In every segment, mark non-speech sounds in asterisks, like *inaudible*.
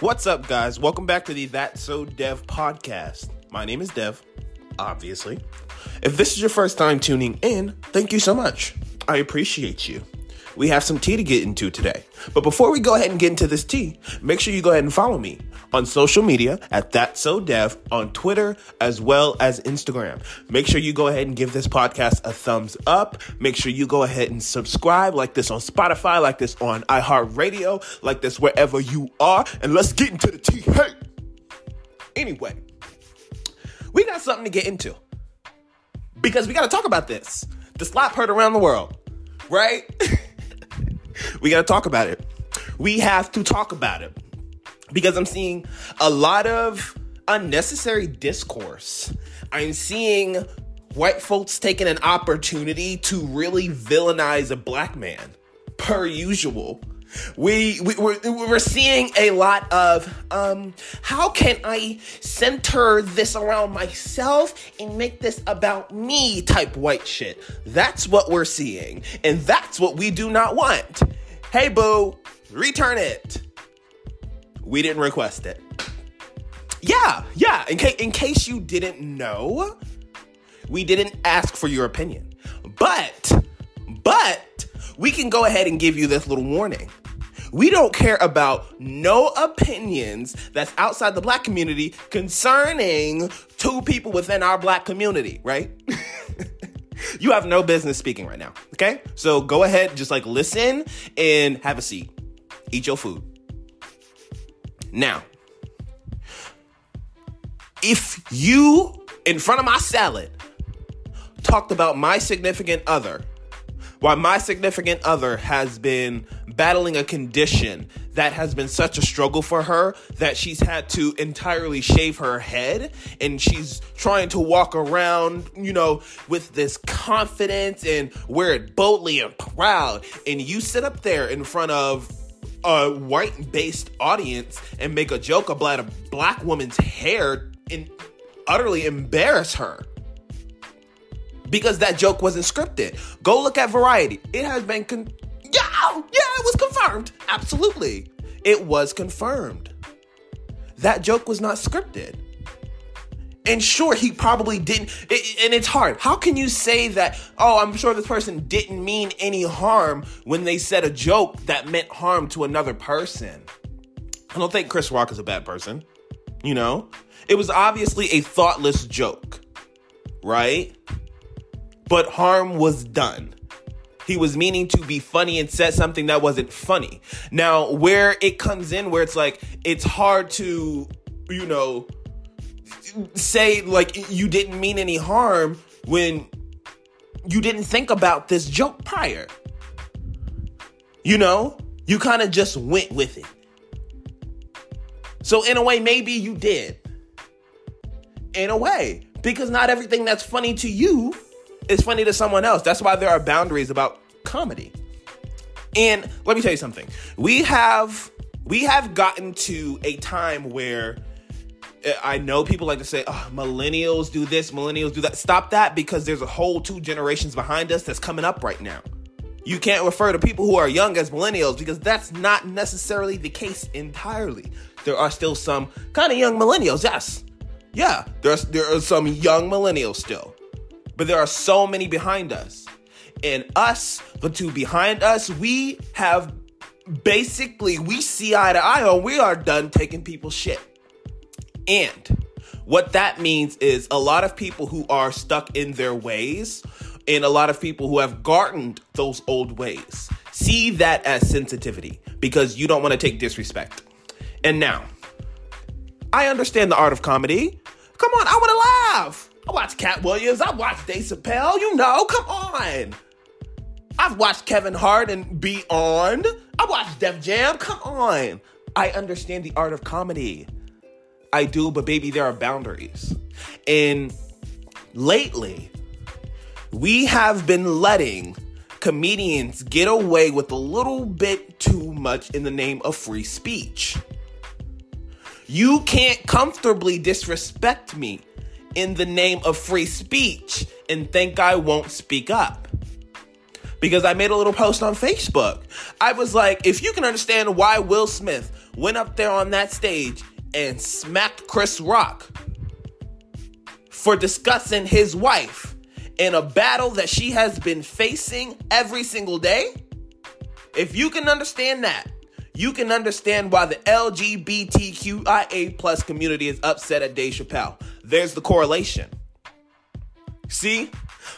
What's up, guys? Welcome back to the That So Dev podcast. My name is Dev, obviously. If this is your first time tuning in, thank you so much. I appreciate you. We have some tea to get into today. But before we go ahead and get into this tea, make sure you go ahead and follow me on social media at That So Dev on Twitter as well as Instagram. Make sure you go ahead and give this podcast a thumbs up. Make sure you go ahead and subscribe like this on Spotify, like this on iHeartRadio, like this wherever you are. And let's get into the tea. Hey! Anyway, we got something to get into because we got to talk about this. The slap heard around the world, right? *laughs* we got to talk about it. We have to talk about it because I'm seeing a lot of unnecessary discourse. I'm seeing white folks taking an opportunity to really villainize a black man, per usual. We, we we're, we're seeing a lot of um how can I center this around myself and make this about me type white shit. That's what we're seeing and that's what we do not want. Hey boo, return it. We didn't request it. Yeah, yeah. In, ca- in case you didn't know, we didn't ask for your opinion. But, but, we can go ahead and give you this little warning. We don't care about no opinions that's outside the black community concerning two people within our black community, right? *laughs* you have no business speaking right now, okay? So go ahead, just like listen and have a seat. Eat your food. Now, if you, in front of my salad, talked about my significant other, why my significant other has been battling a condition that has been such a struggle for her that she's had to entirely shave her head and she's trying to walk around, you know, with this confidence and wear it boldly and proud. And you sit up there in front of a white based audience and make a joke about a black woman's hair and utterly embarrass her because that joke wasn't scripted. Go look at Variety. It has been con- yeah, yeah, it was confirmed. Absolutely. It was confirmed. That joke was not scripted. And sure, he probably didn't. It, and it's hard. How can you say that, oh, I'm sure this person didn't mean any harm when they said a joke that meant harm to another person? I don't think Chris Rock is a bad person. You know? It was obviously a thoughtless joke, right? But harm was done. He was meaning to be funny and said something that wasn't funny. Now, where it comes in, where it's like, it's hard to, you know, say like you didn't mean any harm when you didn't think about this joke prior. You know, you kind of just went with it. So, in a way, maybe you did. In a way, because not everything that's funny to you is funny to someone else. That's why there are boundaries about comedy. And let me tell you something. We have we have gotten to a time where uh, I know people like to say, oh, millennials do this, millennials do that. Stop that because there's a whole two generations behind us that's coming up right now. You can't refer to people who are young as millennials because that's not necessarily the case entirely. There are still some kind of young millennials, yes. Yeah, there's there are some young millennials still. But there are so many behind us. And us, the two behind us, we have basically we see eye to eye on we are done taking people's shit. And what that means is a lot of people who are stuck in their ways and a lot of people who have garnered those old ways see that as sensitivity because you don't want to take disrespect. And now, I understand the art of comedy. Come on, I want to laugh. I watch Katt Williams. I watch Dave Chappelle. You know, come on. I've watched Kevin Hart and Beyond. I watched Def Jam. Come on. I understand the art of comedy. I do, but baby, there are boundaries. And lately, we have been letting comedians get away with a little bit too much in the name of free speech. You can't comfortably disrespect me in the name of free speech and think I won't speak up. because I made a little post on Facebook. I was like, if you can understand why Will Smith went up there on that stage and smacked Chris Rock for discussing his wife in a battle that she has been facing every single day, if you can understand that, you can understand why the LGBTQIA plus community is upset at Dave Chappelle. There's the correlation. See?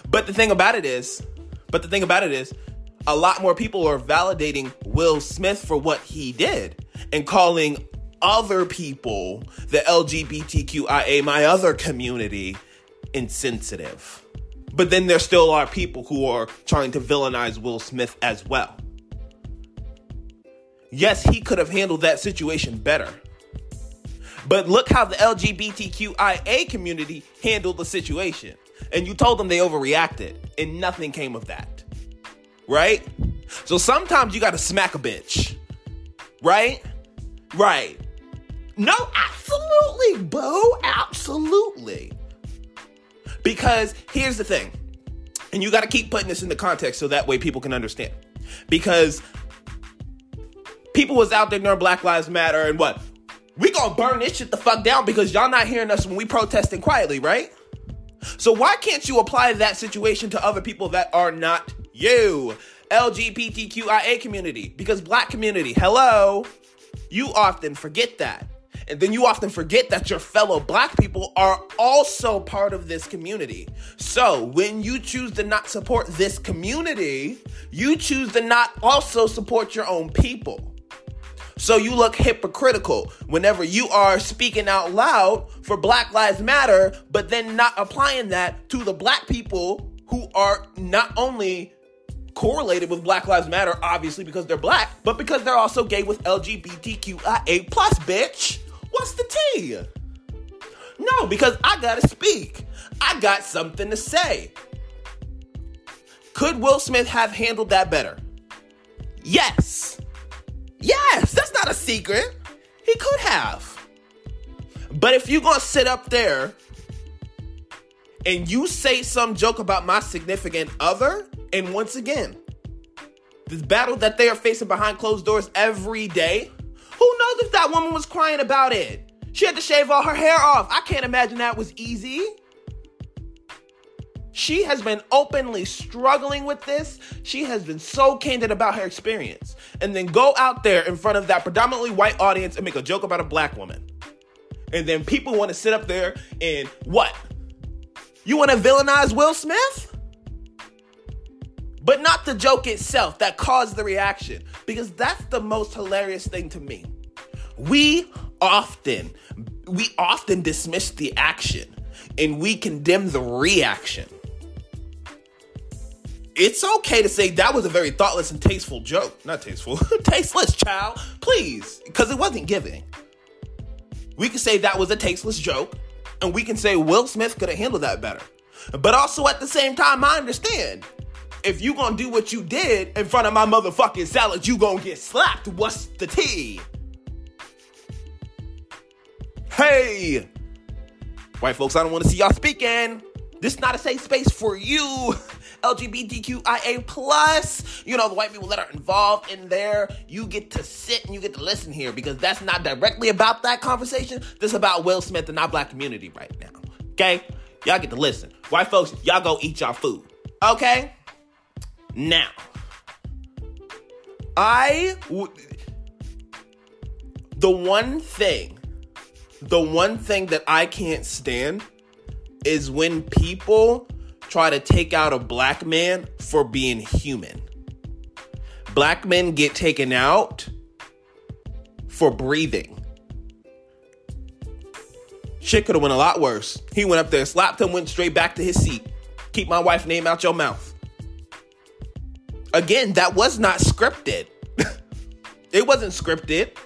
But the thing about it is, but the thing about it is, a lot more people are validating Will Smith for what he did and calling other people, the LGBTQIA, my other community, insensitive. But then there still are people who are trying to villainize Will Smith as well. Yes, he could have handled that situation better. But look how the LGBTQIA community handled the situation. And you told them they overreacted, and nothing came of that. Right? So sometimes you gotta smack a bitch. Right? Right. No, absolutely, boo. Absolutely. Because here's the thing, and you gotta keep putting this in the context so that way people can understand. Because people was out there during Black Lives Matter and what? We gonna burn this shit the fuck down because y'all not hearing us when we protesting quietly, right? So why can't you apply that situation to other people that are not you? LGBTQIA community, because black community, hello, you often forget that. And then you often forget that your fellow black people are also part of this community. So when you choose to not support this community, you choose to not also support your own people. So you look hypocritical whenever you are speaking out loud for Black Lives Matter, but then not applying that to the black people who are not only correlated with Black Lives Matter, obviously because they're black, but because they're also gay with LGBTQIA plus, bitch. What's the tea? No, because I gotta speak. I got something to say. Could Will Smith have handled that better? Yes. Yes, that's not a secret. He could have. But if you're gonna sit up there and you say some joke about my significant other, and once again, this battle that they are facing behind closed doors every day, who knows if that woman was crying about it? She had to shave all her hair off. I can't imagine that was easy. She has been openly struggling with this. She has been so candid about her experience. And then go out there in front of that predominantly white audience and make a joke about a black woman. And then people want to sit up there and what? You want to villainize Will Smith? But not the joke itself that caused the reaction. Because that's the most hilarious thing to me. We often, we often dismiss the action and we condemn the reaction it's okay to say that was a very thoughtless and tasteful joke. Not tasteful, *laughs* tasteless, child. Please, because it wasn't giving. We can say that was a tasteless joke, and we can say Will Smith could have handled that better. But also at the same time, I understand. If you gonna do what you did in front of my motherfucking salad, you gonna get slapped. What's the tea? Hey! White folks, I don't wanna see y'all speaking. This is not a safe space for you. *laughs* LGBTQIA plus, you know, the white people that are involved in there, you get to sit and you get to listen here because that's not directly about that conversation. This is about Will Smith and our black community right now. Okay? Y'all get to listen. White folks, y'all go eat y'all food. Okay? Now, I w- the one thing, the one thing that I can't stand is when people try to take out a black man for being human. Black men get taken out for breathing. Shit could have went a lot worse. He went up there, slapped him, went straight back to his seat. Keep my wife name out your mouth. Again, that was not scripted. *laughs* it wasn't scripted.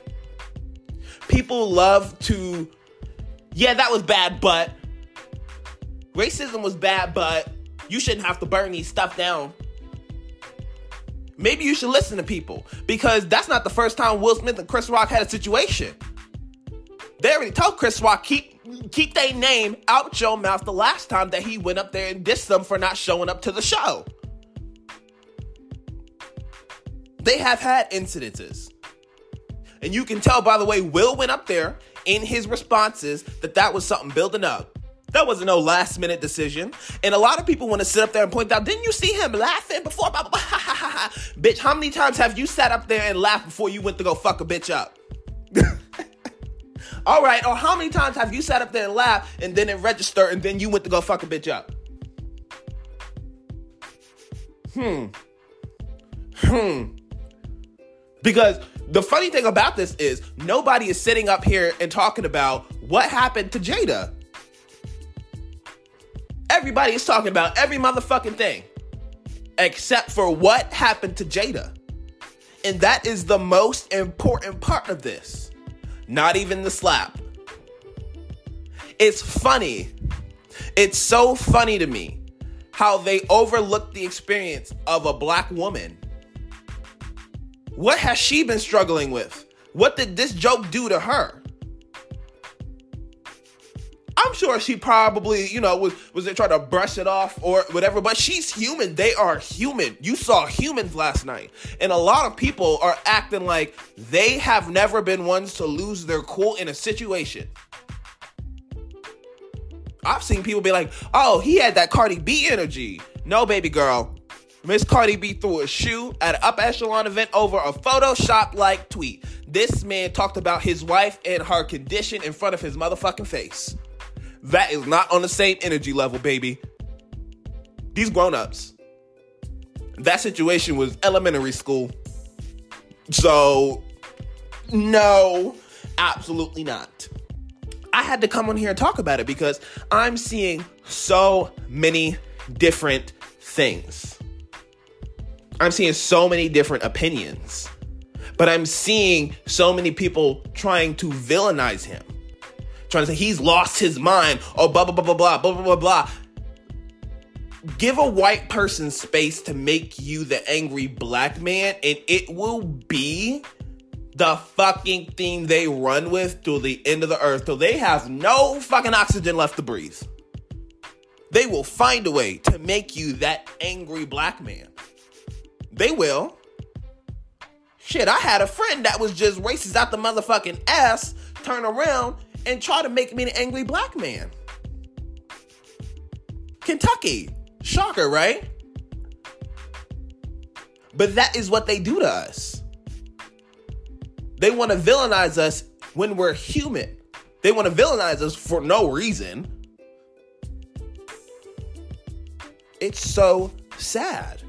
People love to, yeah, that was bad, but racism was bad, but you shouldn't have to burn these stuff down. Maybe you should listen to people because that's not the first time Will Smith and Chris Rock had a situation. They already told Chris Rock keep keep their name out your mouth the last time that he went up there and dissed them for not showing up to the show. They have had incidences. And you can tell by the way Will went up there in his responses that that was something building up. That wasn't no last minute decision. And a lot of people want to sit up there and point out, didn't you see him laughing before? Blah, blah, blah, *laughs* bitch, how many times have you sat up there and laughed before you went to go fuck a bitch up? *laughs* All right, or how many times have you sat up there and laughed and then it registered and then you went to go fuck a bitch up? Hmm. Hmm. Because the funny thing about this is nobody is sitting up here and talking about what happened to Jada. Everybody is talking about every motherfucking thing except for what happened to Jada. And that is the most important part of this. Not even the slap. It's funny. It's so funny to me how they overlook the experience of a black woman. What has she been struggling with? What did this joke do to her? I'm sure she probably, you know, was was trying to brush it off or whatever, but she's human. They are human. You saw humans last night. And a lot of people are acting like they have never been ones to lose their cool in a situation. I've seen people be like, "Oh, he had that Cardi B energy." No, baby girl. Miss Cardi B threw a shoe at an up echelon event over a Photoshop like tweet. This man talked about his wife and her condition in front of his motherfucking face. That is not on the same energy level, baby. These grown ups. That situation was elementary school. So, no, absolutely not. I had to come on here and talk about it because I'm seeing so many different things. I'm seeing so many different opinions, but I'm seeing so many people trying to villainize him trying to say he's lost his mind or blah blah blah blah blah blah blah blah blah. Give a white person space to make you the angry black man, and it will be the fucking thing they run with till the end of the earth, till they have no fucking oxygen left to breathe. They will find a way to make you that angry black man. They will. Shit, I had a friend that was just racist out the motherfucking ass, turn around and try to make me an angry black man. Kentucky. Shocker, right? But that is what they do to us. They want to villainize us when we're human. They want to villainize us for no reason. It's so sad.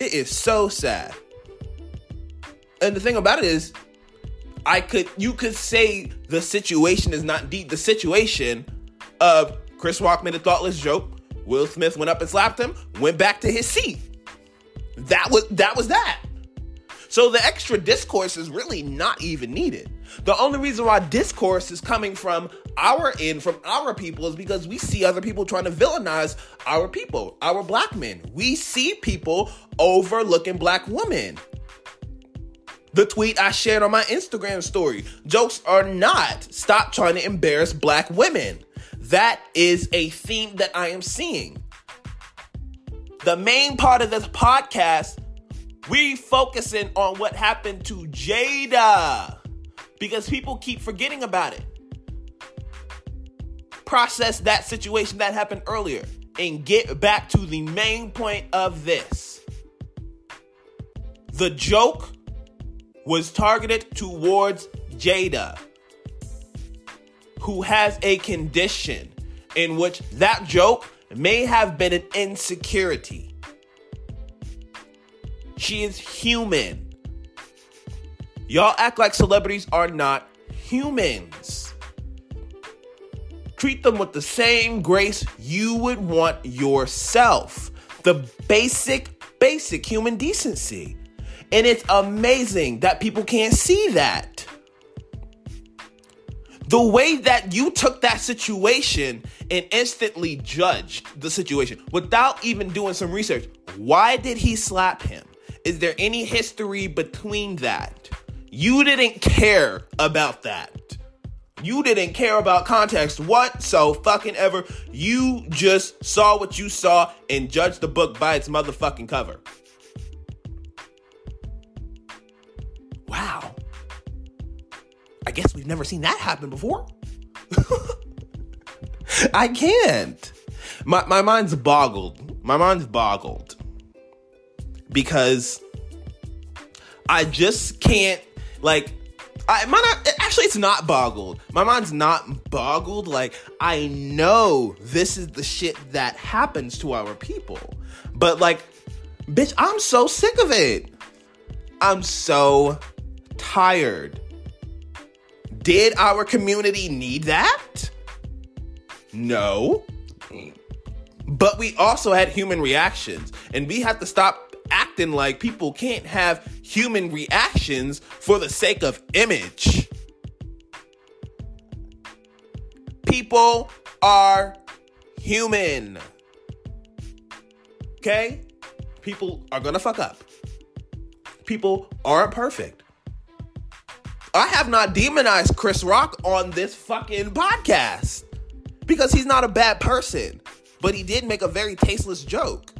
It is so sad. And the thing about it is, I could you could say the situation is not deep. The situation of Chris Rock made a thoughtless joke. Will Smith went up and slapped him, went back to his seat. That was that was that. So the extra discourse is really not even needed. The only reason why discourse is coming from our end, from our people, is because we see other people trying to villainize our people, our black men. We see people overlooking black women the tweet I shared on my Instagram story. Jokes are not stop trying to embarrass black women. That is a theme that I am seeing. The main part of this podcast, we focusing on what happened to Jada because people keep forgetting about it. Process that situation that happened earlier and get back to the main point of this. The joke was targeted towards Jada, who has a condition in which that joke may have been an insecurity. She is human. Y'all act like celebrities are not humans. Treat them with the same grace you would want yourself. The basic, basic human decency. And it's amazing that people can't see that. The way that you took that situation and instantly judged the situation without even doing some research. Why did he slap him? Is there any history between that? You didn't care about that. You didn't care about context what so fucking ever. You just saw what you saw and judged the book by its motherfucking cover. Wow. I guess we've never seen that happen before. *laughs* I can't. My my mind's boggled. My mind's boggled. Because I just can't like I my not, actually it's not boggled. My mind's not boggled. Like I know this is the shit that happens to our people. But like bitch, I'm so sick of it. I'm so tired. Did our community need that? No. But we also had human reactions, and we have to stop acting like people can't have human reactions for the sake of image. People are human. Okay? People are gonna fuck up. People aren't perfect. I have not demonized Chris Rock on this fucking podcast because he's not a bad person, but he did make a very tasteless joke.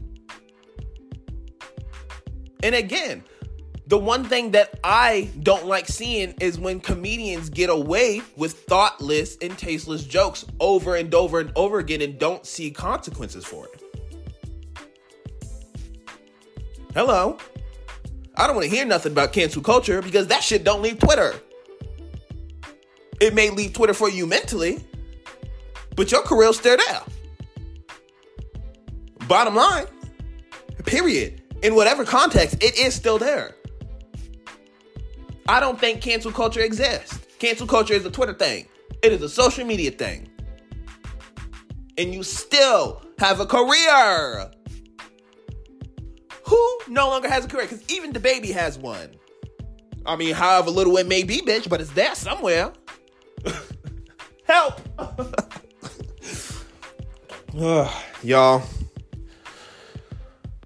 And again, the one thing that I don't like seeing is when comedians get away with thoughtless and tasteless jokes over and over and over again and don't see consequences for it. Hello? I don't want to hear nothing about cancel culture because that shit don't leave Twitter. It may leave Twitter for you mentally, but your career's still there. Bottom line, period. In whatever context, it is still there. I don't think cancel culture exists. Cancel culture is a Twitter thing, it is a social media thing. And you still have a career. Who no longer has a career? Because even the baby has one. I mean, however little it may be, bitch, but it's there somewhere. *laughs* Help! *sighs* *sighs* Y'all.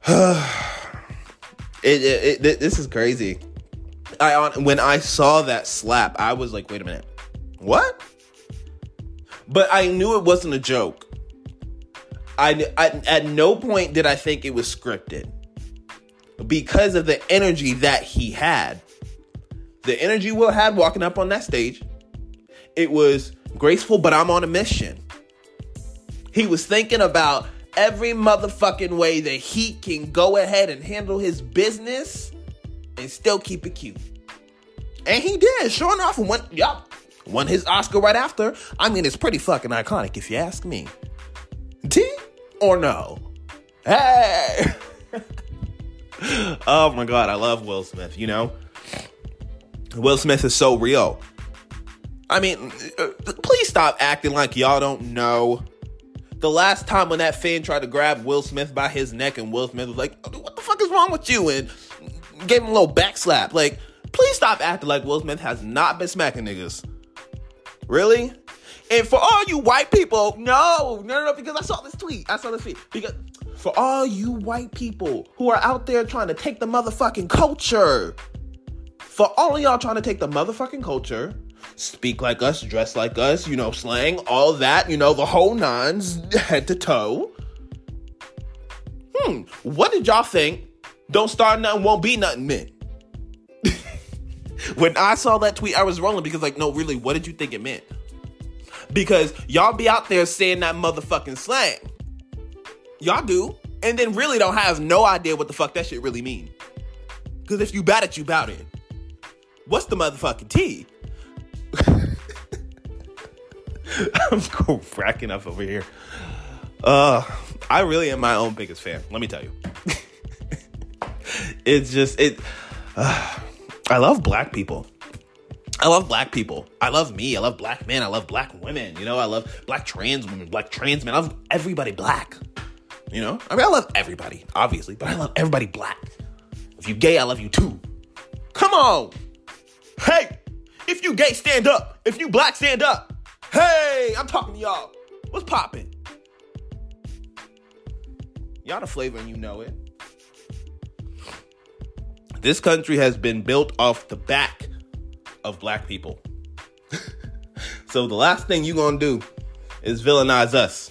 *sighs* it, it, it, this is crazy. I when I saw that slap, I was like, wait a minute. What? But I knew it wasn't a joke. I, I at no point did I think it was scripted. Because of the energy that he had. The energy Will had walking up on that stage. It was graceful, but I'm on a mission. He was thinking about every motherfucking way that he can go ahead and handle his business and still keep it cute. And he did, sure enough, won, yup, won his Oscar right after. I mean, it's pretty fucking iconic if you ask me. T or no? Hey! *laughs* oh my god, I love Will Smith, you know? Will Smith is so real. I mean, uh, please stop acting like y'all don't know. The last time when that fan tried to grab Will Smith by his neck and Will Smith was like, "What the fuck is wrong with you?" and gave him a little back slap. Like, please stop acting like Will Smith has not been smacking niggas. Really? And for all you white people, no, no, no, no, because I saw this tweet. I saw this tweet. Because for all you white people who are out there trying to take the motherfucking culture, for all of y'all trying to take the motherfucking culture speak like us, dress like us, you know, slang, all that, you know, the whole nines, head to toe. Hmm, what did y'all think? Don't start nothing, won't be nothing meant. *laughs* when I saw that tweet, I was rolling because, like, no, really, what did you think it meant? Because y'all be out there saying that motherfucking slang. Y'all do. And then really don't have no idea what the fuck that shit really mean. Because if you bout it, you bout it. What's the motherfucking T? I'm cracking up over here. Uh, I really am my own biggest fan. Let me tell you. it's just it. Uh, I love black people. I love black people. I love me. I love black men. I love black women. You know, I love black trans women, black trans men. I love everybody black. You know, I mean, I love everybody, obviously, but I love everybody black. If you gay, I love you too. Come on. Hey, if you gay, stand up. If you black, stand up. Hey, I'm talking to y'all. What's popping? Y'all the flavor and you know it. This country has been built off the back of black people. *laughs* So the last thing you gonna do is villainize us.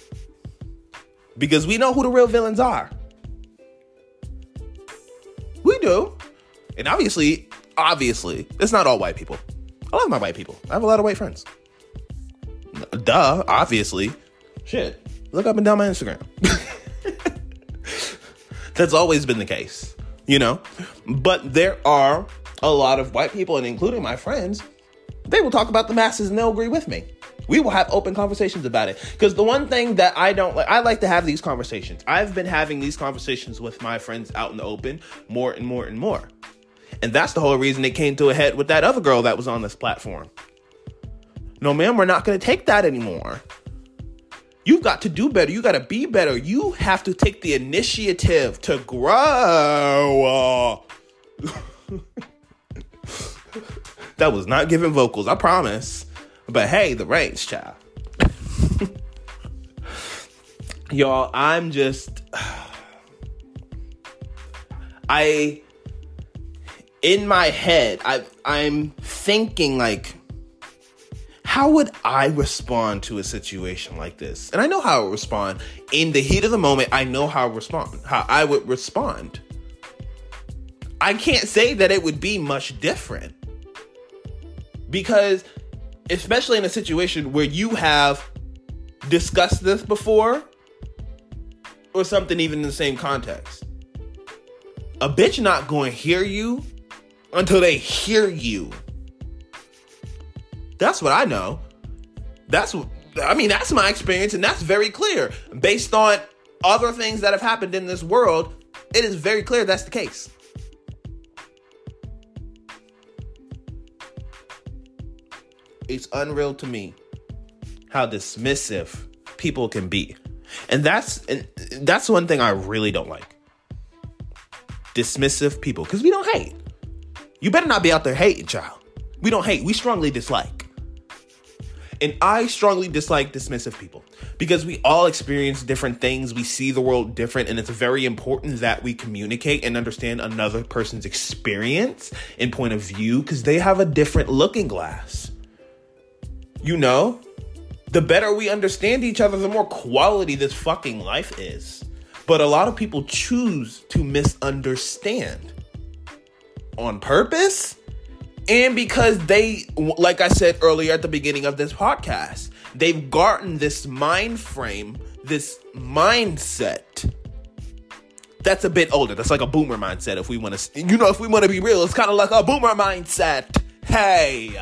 Because we know who the real villains are. We do. And obviously, obviously, it's not all white people. I love my white people. I have a lot of white friends. Duh, obviously. Shit. Look up and down my Instagram. *laughs* That's always been the case, you know? But there are a lot of white people, and including my friends, they will talk about the masses and they'll agree with me. We will have open conversations about it. Because the one thing that I don't like, I like to have these conversations. I've been having these conversations with my friends out in the open more and more and more. And that's the whole reason it came to a head with that other girl that was on this platform. No, ma'am, we're not going to take that anymore. You've got to do better. You got to be better. You have to take the initiative to grow. *laughs* that was not giving vocals, I promise. But hey, the range, child. *laughs* Y'all, I'm just. *sighs* I. In my head, I, I'm thinking like how would I respond to a situation like this? And I know how I would respond. In the heat of the moment, I know how I respond, how I would respond. I can't say that it would be much different. Because especially in a situation where you have discussed this before or something even in the same context. A bitch not going to hear you until they hear you. That's what I know. That's what I mean, that's my experience, and that's very clear. Based on other things that have happened in this world, it is very clear that's the case. It's unreal to me how dismissive people can be. And that's and that's one thing I really don't like. Dismissive people cuz we don't hate. You better not be out there hating, child. We don't hate, we strongly dislike. And I strongly dislike dismissive people because we all experience different things. We see the world different, and it's very important that we communicate and understand another person's experience and point of view because they have a different looking glass. You know, the better we understand each other, the more quality this fucking life is. But a lot of people choose to misunderstand on purpose and because they, like I said earlier at the beginning of this podcast, they've gotten this mind frame, this mindset that's a bit older. That's like a boomer mindset. If we want to, you know, if we want to be real, it's kind of like a boomer mindset. Hey,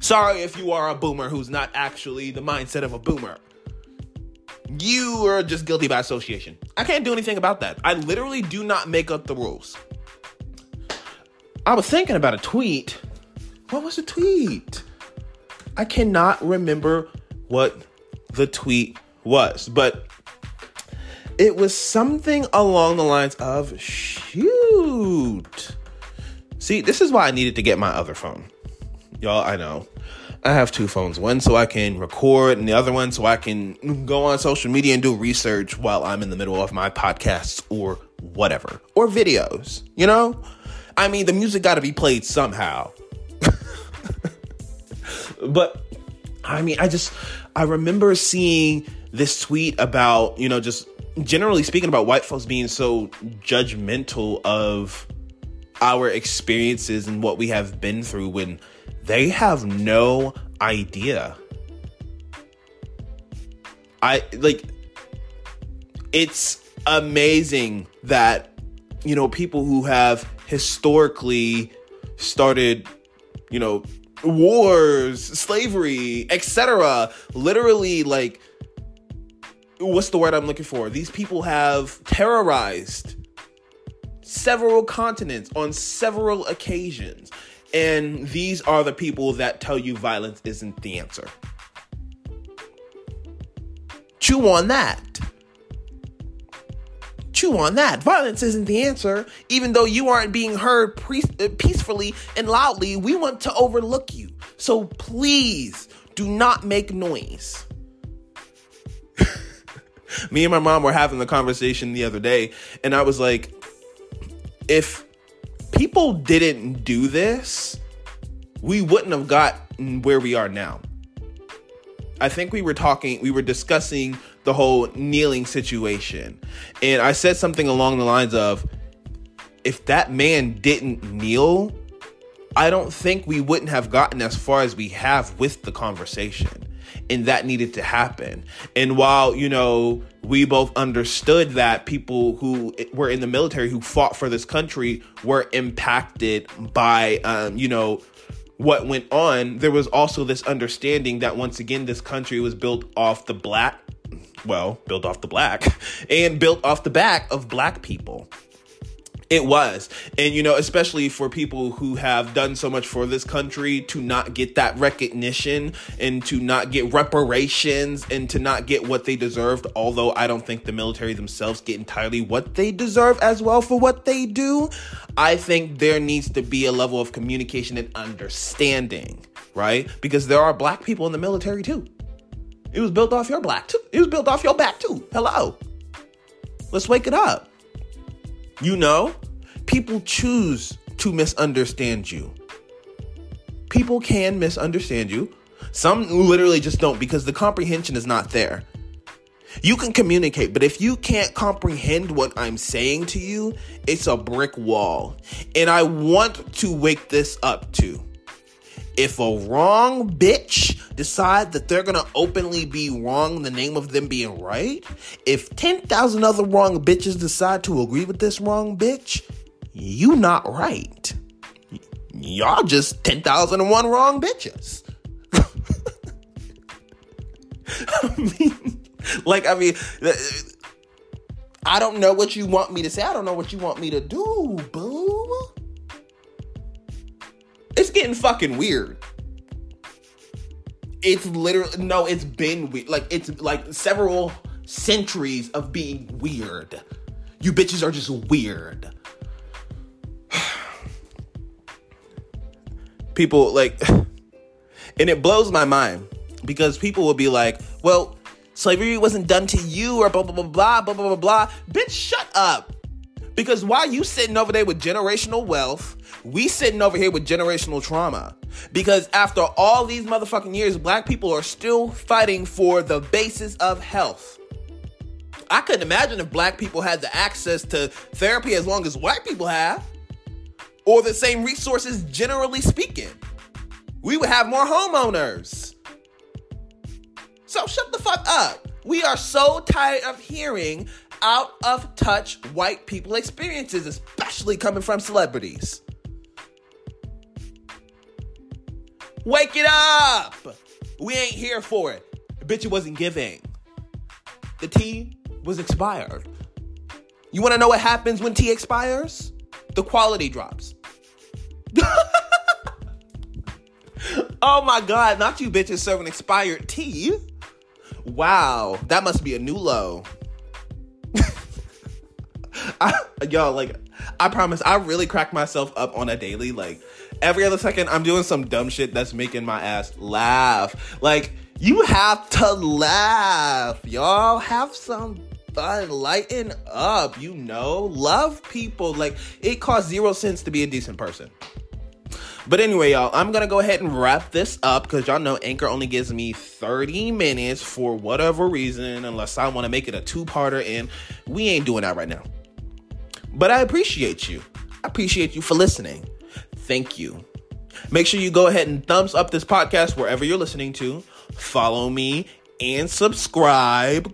sorry if you are a boomer who's not actually the mindset of a boomer. You are just guilty by association. I can't do anything about that. I literally do not make up the rules. I was thinking about a tweet what was the tweet? I cannot remember what the tweet was, but it was something along the lines of shoot. See, this is why I needed to get my other phone. Y'all, I know. I have two phones. One so I can record, and the other one so I can go on social media and do research while I'm in the middle of my podcasts or whatever, or videos. You know? I mean, the music got to be played somehow. *laughs* but I mean, I just I remember seeing this tweet about, you know, just generally speaking about white folks being so judgmental of our experiences and what we have been through when they have no idea. I like it's amazing that you know people who have historically started you know wars, slavery, etc. Literally, like, what's the word I'm looking for? These people have terrorized several continents on several occasions. And these are the people that tell you violence isn't the answer. Chew on that chew on that. Violence isn't the answer. Even though you aren't being heard pre- uh, peacefully and loudly, we want to overlook you. So please do not make noise. *laughs* Me and my mom were having the conversation the other day, and I was like, if people didn't do this, we wouldn't have gotten where we are now. I think we were talking, we were discussing the whole kneeling situation. And I said something along the lines of if that man didn't kneel, I don't think we wouldn't have gotten as far as we have with the conversation. And that needed to happen. And while, you know, we both understood that people who were in the military who fought for this country were impacted by, um, you know, what went on, there was also this understanding that once again, this country was built off the black, well, built off the black, *laughs* and built off the back of black people. It was. And, you know, especially for people who have done so much for this country to not get that recognition and to not get reparations and to not get what they deserved, although I don't think the military themselves get entirely what they deserve as well for what they do, I think there needs to be a level of communication and understanding, right? Because there are black people in the military too. It was built off your black too. It was built off your back too. Hello. Let's wake it up. You know, people choose to misunderstand you. People can misunderstand you. Some literally just don't because the comprehension is not there. You can communicate, but if you can't comprehend what I'm saying to you, it's a brick wall. And I want to wake this up too. If a wrong bitch decide that they're gonna openly be wrong in the name of them being right, if 10,000 other wrong bitches decide to agree with this wrong bitch, you not right. Y'all just 10,001 wrong bitches. *laughs* I mean, like, I mean, I don't know what you want me to say. I don't know what you want me to do, boo. It's getting fucking weird. It's literally no, it's been weird. Like it's like several centuries of being weird. You bitches are just weird. *sighs* people like *sighs* and it blows my mind because people will be like, "Well, slavery wasn't done to you or blah blah blah blah blah blah blah." Bitch, shut up. Because while you sitting over there with generational wealth, we sitting over here with generational trauma. Because after all these motherfucking years, black people are still fighting for the basis of health. I couldn't imagine if black people had the access to therapy as long as white people have, or the same resources generally speaking. We would have more homeowners. So shut the fuck up. We are so tired of hearing out of touch white people experiences, especially coming from celebrities. Wake it up! We ain't here for it. bitch, it wasn't giving. The tea was expired. You wanna know what happens when tea expires? The quality drops. *laughs* oh my god, not you bitches serving expired tea. Wow, that must be a new low. I, y'all, like, I promise, I really crack myself up on a daily. Like, every other second, I'm doing some dumb shit that's making my ass laugh. Like, you have to laugh, y'all. Have some fun, lighten up, you know, love people. Like, it costs zero cents to be a decent person. But anyway, y'all, I'm gonna go ahead and wrap this up because y'all know Anchor only gives me 30 minutes for whatever reason, unless I want to make it a two-parter, and we ain't doing that right now. But I appreciate you. I appreciate you for listening. Thank you. Make sure you go ahead and thumbs up this podcast wherever you're listening to. Follow me and subscribe.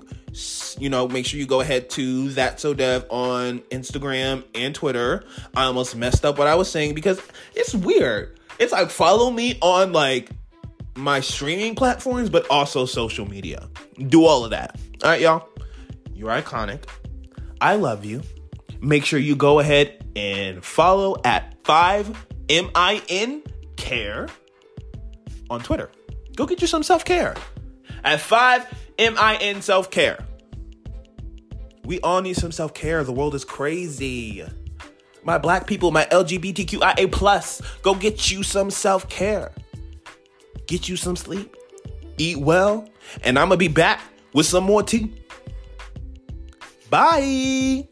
You know, make sure you go ahead to that so dev on Instagram and Twitter. I almost messed up what I was saying because it's weird. It's like follow me on like my streaming platforms, but also social media. Do all of that. All right, y'all. You're iconic. I love you make sure you go ahead and follow at 5MIN Care on Twitter. Go get you some self care at 5MIN Self Care. We all need some self care. The world is crazy. My black people, my LGBTQIA, plus, go get you some self care. Get you some sleep. Eat well. And I'm to be back with some more tea. Bye.